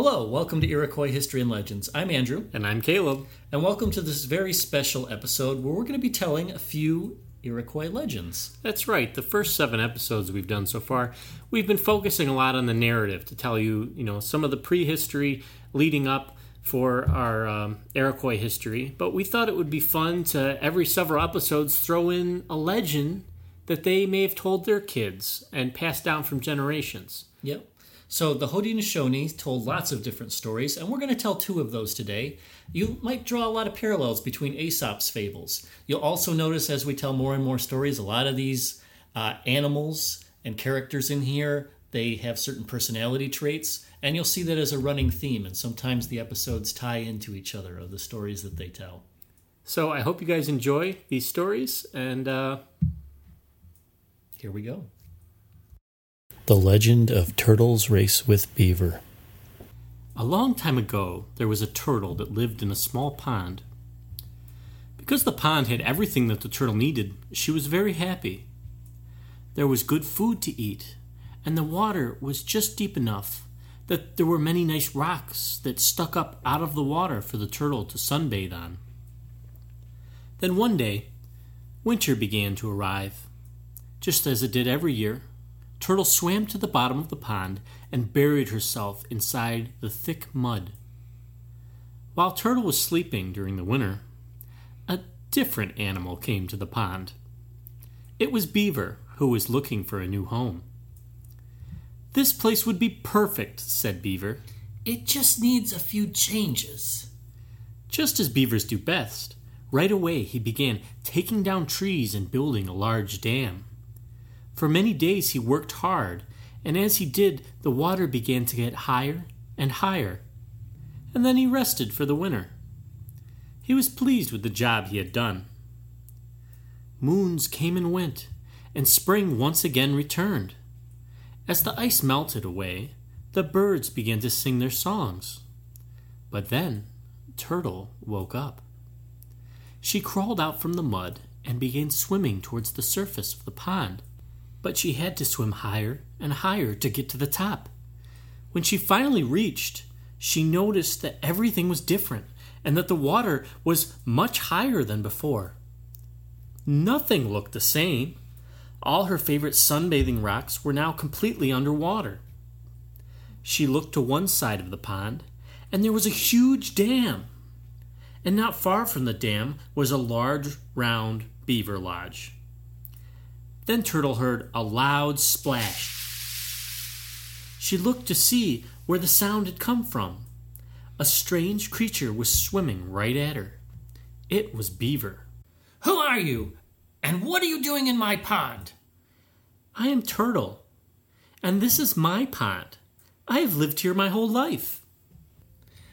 Hello, welcome to Iroquois History and Legends. I'm Andrew, And I'm Caleb. and welcome to this very special episode where we're going to be telling a few Iroquois legends. That's right. The first seven episodes we've done so far, we've been focusing a lot on the narrative to tell you, you know, some of the prehistory leading up for our um, Iroquois history. But we thought it would be fun to every several episodes throw in a legend that they may have told their kids and passed down from generations. Yep. So the Haudenosaunee told lots of different stories, and we're going to tell two of those today. You might draw a lot of parallels between Aesop's fables. You'll also notice as we tell more and more stories, a lot of these uh, animals and characters in here they have certain personality traits, and you'll see that as a running theme. And sometimes the episodes tie into each other of the stories that they tell. So I hope you guys enjoy these stories, and uh, Here we go. The Legend of Turtles Race with Beaver. A long time ago, there was a turtle that lived in a small pond. Because the pond had everything that the turtle needed, she was very happy. There was good food to eat, and the water was just deep enough that there were many nice rocks that stuck up out of the water for the turtle to sunbathe on. Then one day, winter began to arrive. Just as it did every year, Turtle swam to the bottom of the pond and buried herself inside the thick mud. While Turtle was sleeping during the winter, a different animal came to the pond. It was Beaver, who was looking for a new home. This place would be perfect, said Beaver. It just needs a few changes. Just as beavers do best, right away he began taking down trees and building a large dam. For many days he worked hard, and as he did, the water began to get higher and higher. And then he rested for the winter. He was pleased with the job he had done. Moons came and went, and spring once again returned. As the ice melted away, the birds began to sing their songs. But then Turtle woke up. She crawled out from the mud and began swimming towards the surface of the pond. But she had to swim higher and higher to get to the top. When she finally reached, she noticed that everything was different and that the water was much higher than before. Nothing looked the same. All her favorite sunbathing rocks were now completely underwater. She looked to one side of the pond, and there was a huge dam. And not far from the dam was a large, round beaver lodge. Then Turtle heard a loud splash. She looked to see where the sound had come from. A strange creature was swimming right at her. It was Beaver. Who are you? And what are you doing in my pond? I am Turtle, and this is my pond. I have lived here my whole life,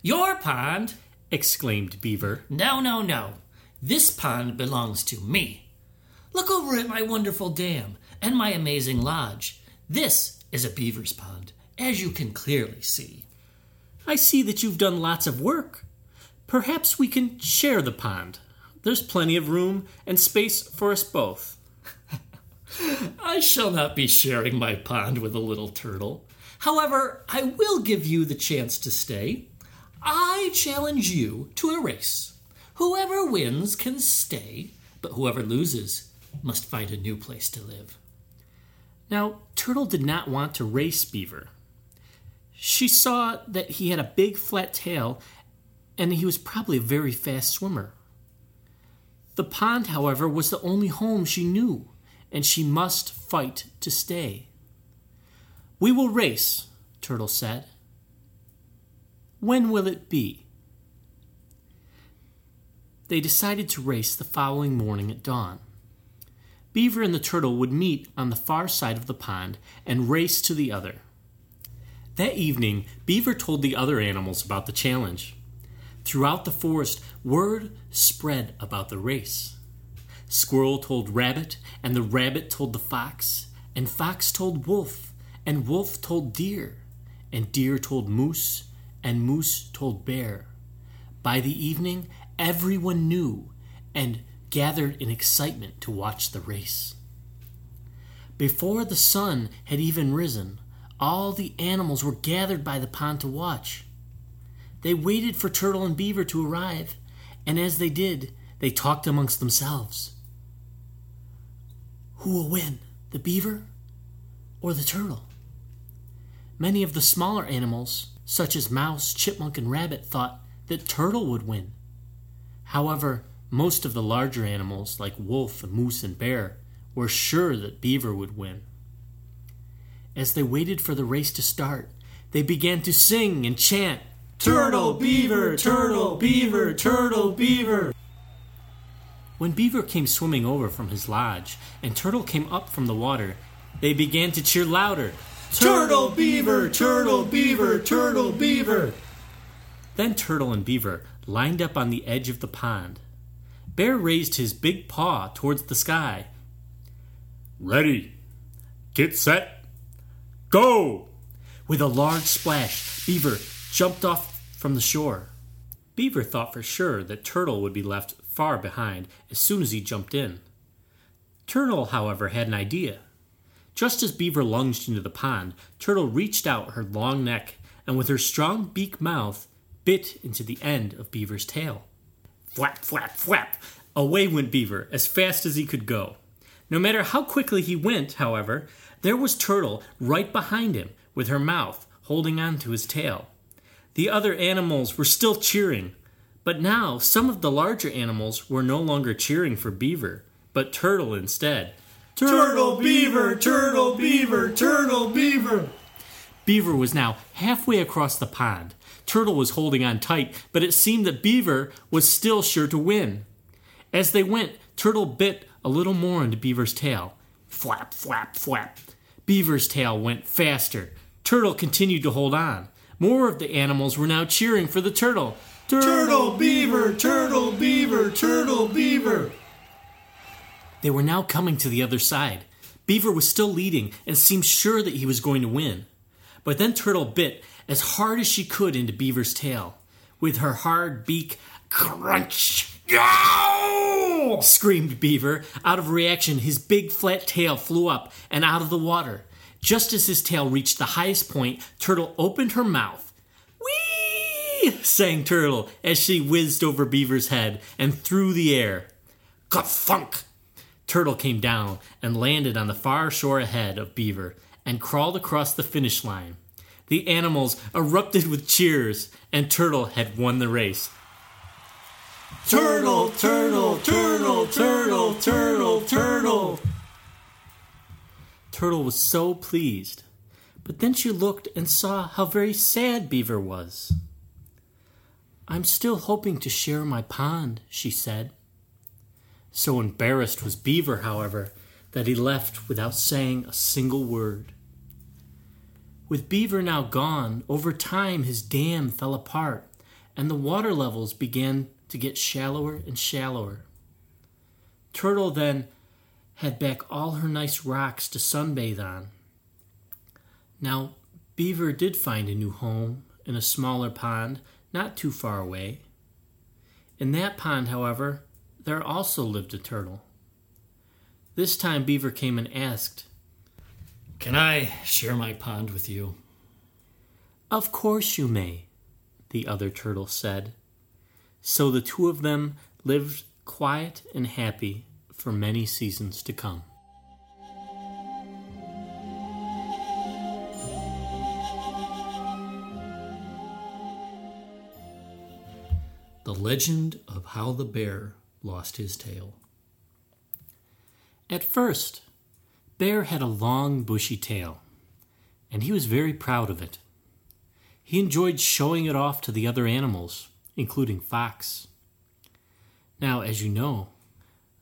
Your pond? exclaimed Beaver. No, no, no. This pond belongs to me. Look over at my wonderful dam and my amazing lodge. This is a beaver's pond, as you can clearly see. I see that you've done lots of work. Perhaps we can share the pond. There's plenty of room and space for us both. I shall not be sharing my pond with a little turtle. However, I will give you the chance to stay. I challenge you to a race. Whoever wins can stay, but whoever loses must find a new place to live. Now, Turtle did not want to race Beaver. She saw that he had a big flat tail and that he was probably a very fast swimmer. The pond, however, was the only home she knew, and she must fight to stay. We will race, Turtle said. When will it be? They decided to race the following morning at dawn. Beaver and the turtle would meet on the far side of the pond and race to the other. That evening, Beaver told the other animals about the challenge. Throughout the forest, word spread about the race. Squirrel told Rabbit, and the rabbit told the fox, and fox told wolf, and wolf told deer, and deer told moose, and moose told bear. By the evening, everyone knew and gathered in excitement to watch the race. Before the sun had even risen, all the animals were gathered by the pond to watch. They waited for Turtle and Beaver to arrive, and as they did, they talked amongst themselves. Who will win, the beaver or the turtle? Many of the smaller animals, such as mouse, chipmunk, and rabbit, thought that turtle would win. However, most of the larger animals, like wolf, moose, and bear, were sure that beaver would win. As they waited for the race to start, they began to sing and chant Turtle, beaver, turtle, beaver, turtle, beaver. When Beaver came swimming over from his lodge and Turtle came up from the water, they began to cheer louder Turtle, beaver, turtle, beaver, turtle, beaver. Then Turtle and Beaver lined up on the edge of the pond. Bear raised his big paw towards the sky. Ready, get set, go! With a large splash, Beaver jumped off from the shore. Beaver thought for sure that Turtle would be left far behind as soon as he jumped in. Turtle, however, had an idea. Just as Beaver lunged into the pond, Turtle reached out her long neck and with her strong beak mouth bit into the end of Beaver's tail. Flap, flap, flap! Away went Beaver as fast as he could go. No matter how quickly he went, however, there was Turtle right behind him with her mouth holding on to his tail. The other animals were still cheering, but now some of the larger animals were no longer cheering for Beaver, but Turtle instead. Turtle, beaver, turtle, beaver, turtle, beaver. Beaver was now halfway across the pond. Turtle was holding on tight, but it seemed that Beaver was still sure to win. As they went, Turtle bit a little more into Beaver's tail. Flap, flap, flap. Beaver's tail went faster. Turtle continued to hold on. More of the animals were now cheering for the turtle. Turtle, beaver, turtle, beaver, turtle, beaver. They were now coming to the other side. Beaver was still leading and seemed sure that he was going to win. But then Turtle bit as hard as she could into Beaver's tail. With her hard beak, crunch! Yow! screamed Beaver. Out of reaction, his big flat tail flew up and out of the water. Just as his tail reached the highest point, Turtle opened her mouth Whee! sang Turtle as she whizzed over Beaver's head and through the air. Ka-thunk! Turtle came down and landed on the far shore ahead of Beaver and crawled across the finish line. The animals erupted with cheers, and Turtle had won the race. Turtle, turtle, turtle, turtle, turtle, turtle. Turtle was so pleased, but then she looked and saw how very sad Beaver was. I'm still hoping to share my pond, she said. So embarrassed was Beaver, however, that he left without saying a single word. With Beaver now gone, over time his dam fell apart, and the water levels began to get shallower and shallower. Turtle then had back all her nice rocks to sunbathe on. Now, Beaver did find a new home in a smaller pond not too far away. In that pond, however, there also lived a turtle. This time Beaver came and asked, Can I share my pond with you? Of course you may, the other turtle said. So the two of them lived quiet and happy for many seasons to come. The Legend of How the Bear Lost His Tail. At first, Bear had a long, bushy tail, and he was very proud of it. He enjoyed showing it off to the other animals, including Fox. Now, as you know,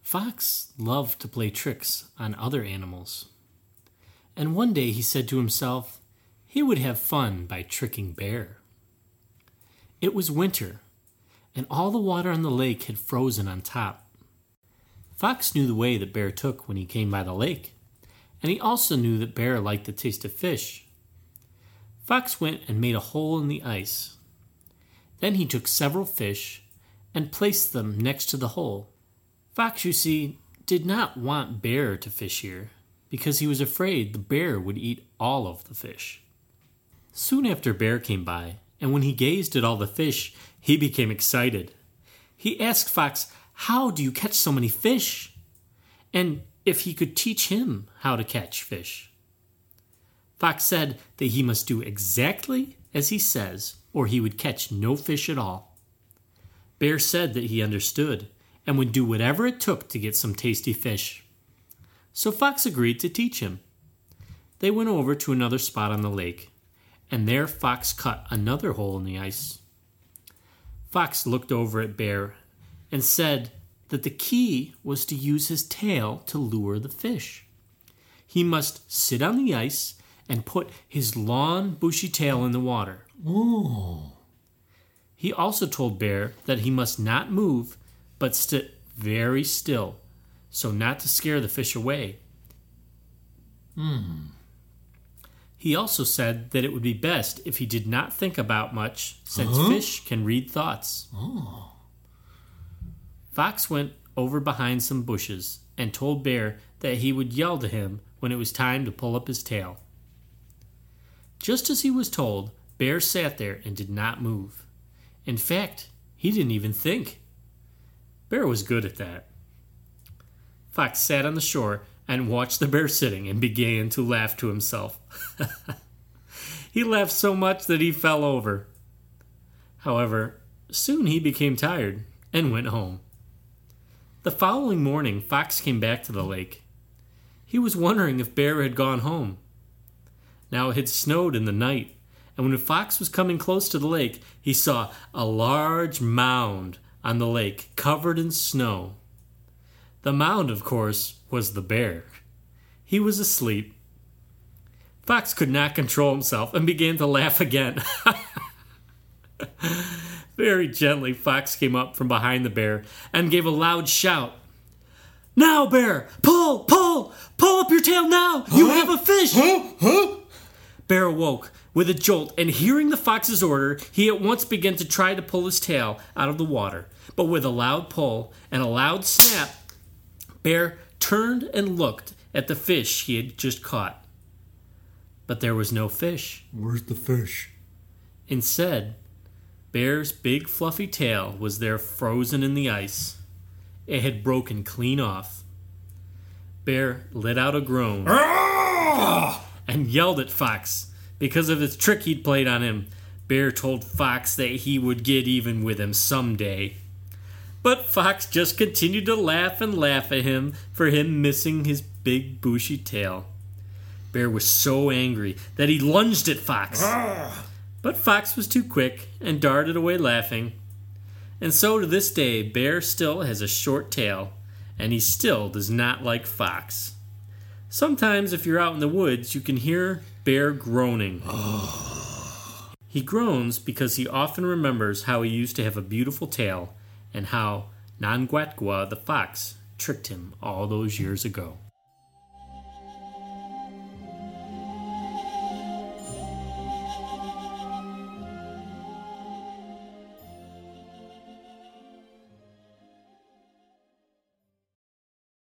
Fox loved to play tricks on other animals. And one day he said to himself he would have fun by tricking Bear. It was winter, and all the water on the lake had frozen on top. Fox knew the way that Bear took when he came by the lake, and he also knew that Bear liked the taste of fish. Fox went and made a hole in the ice. Then he took several fish and placed them next to the hole. Fox, you see, did not want Bear to fish here because he was afraid the bear would eat all of the fish. Soon after Bear came by, and when he gazed at all the fish, he became excited. He asked Fox, How do you catch so many fish? And if he could teach him how to catch fish. Fox said that he must do exactly as he says, or he would catch no fish at all. Bear said that he understood and would do whatever it took to get some tasty fish. So Fox agreed to teach him. They went over to another spot on the lake, and there Fox cut another hole in the ice. Fox looked over at Bear and said that the key was to use his tail to lure the fish. He must sit on the ice and put his long, bushy tail in the water. Oh. He also told Bear that he must not move, but sit very still, so not to scare the fish away. Hmm. He also said that it would be best if he did not think about much, since Huh? fish can read thoughts. Oh. Fox went over behind some bushes and told Bear that he would yell to him when it was time to pull up his tail. Just as he was told, Bear sat there and did not move. In fact, he didn't even think. Bear was good at that. Fox sat on the shore and watched the bear sitting and began to laugh to himself. he laughed so much that he fell over. However, soon he became tired and went home. The following morning, Fox came back to the lake. He was wondering if Bear had gone home. Now it had snowed in the night, and when Fox was coming close to the lake, he saw a large mound on the lake covered in snow. The mound, of course, was the bear. He was asleep. Fox could not control himself and began to laugh again. Very gently, Fox came up from behind the bear and gave a loud shout. Now, bear, pull, pull, pull up your tail now. You have a fish. Huh? Huh? Bear awoke with a jolt, and hearing the fox's order, he at once began to try to pull his tail out of the water. But with a loud pull and a loud snap, Bear turned and looked at the fish he had just caught. But there was no fish. Where's the fish? Instead, Bear's big fluffy tail was there frozen in the ice. It had broken clean off. Bear let out a groan and yelled at Fox because of his trick he'd played on him. Bear told Fox that he would get even with him someday. But Fox just continued to laugh and laugh at him for him missing his big bushy tail. Bear was so angry that he lunged at Fox. But Fox was too quick and darted away laughing. And so to this day, Bear still has a short tail, and he still does not like Fox. Sometimes, if you're out in the woods, you can hear Bear groaning. he groans because he often remembers how he used to have a beautiful tail and how Nanguatgua the fox tricked him all those years ago.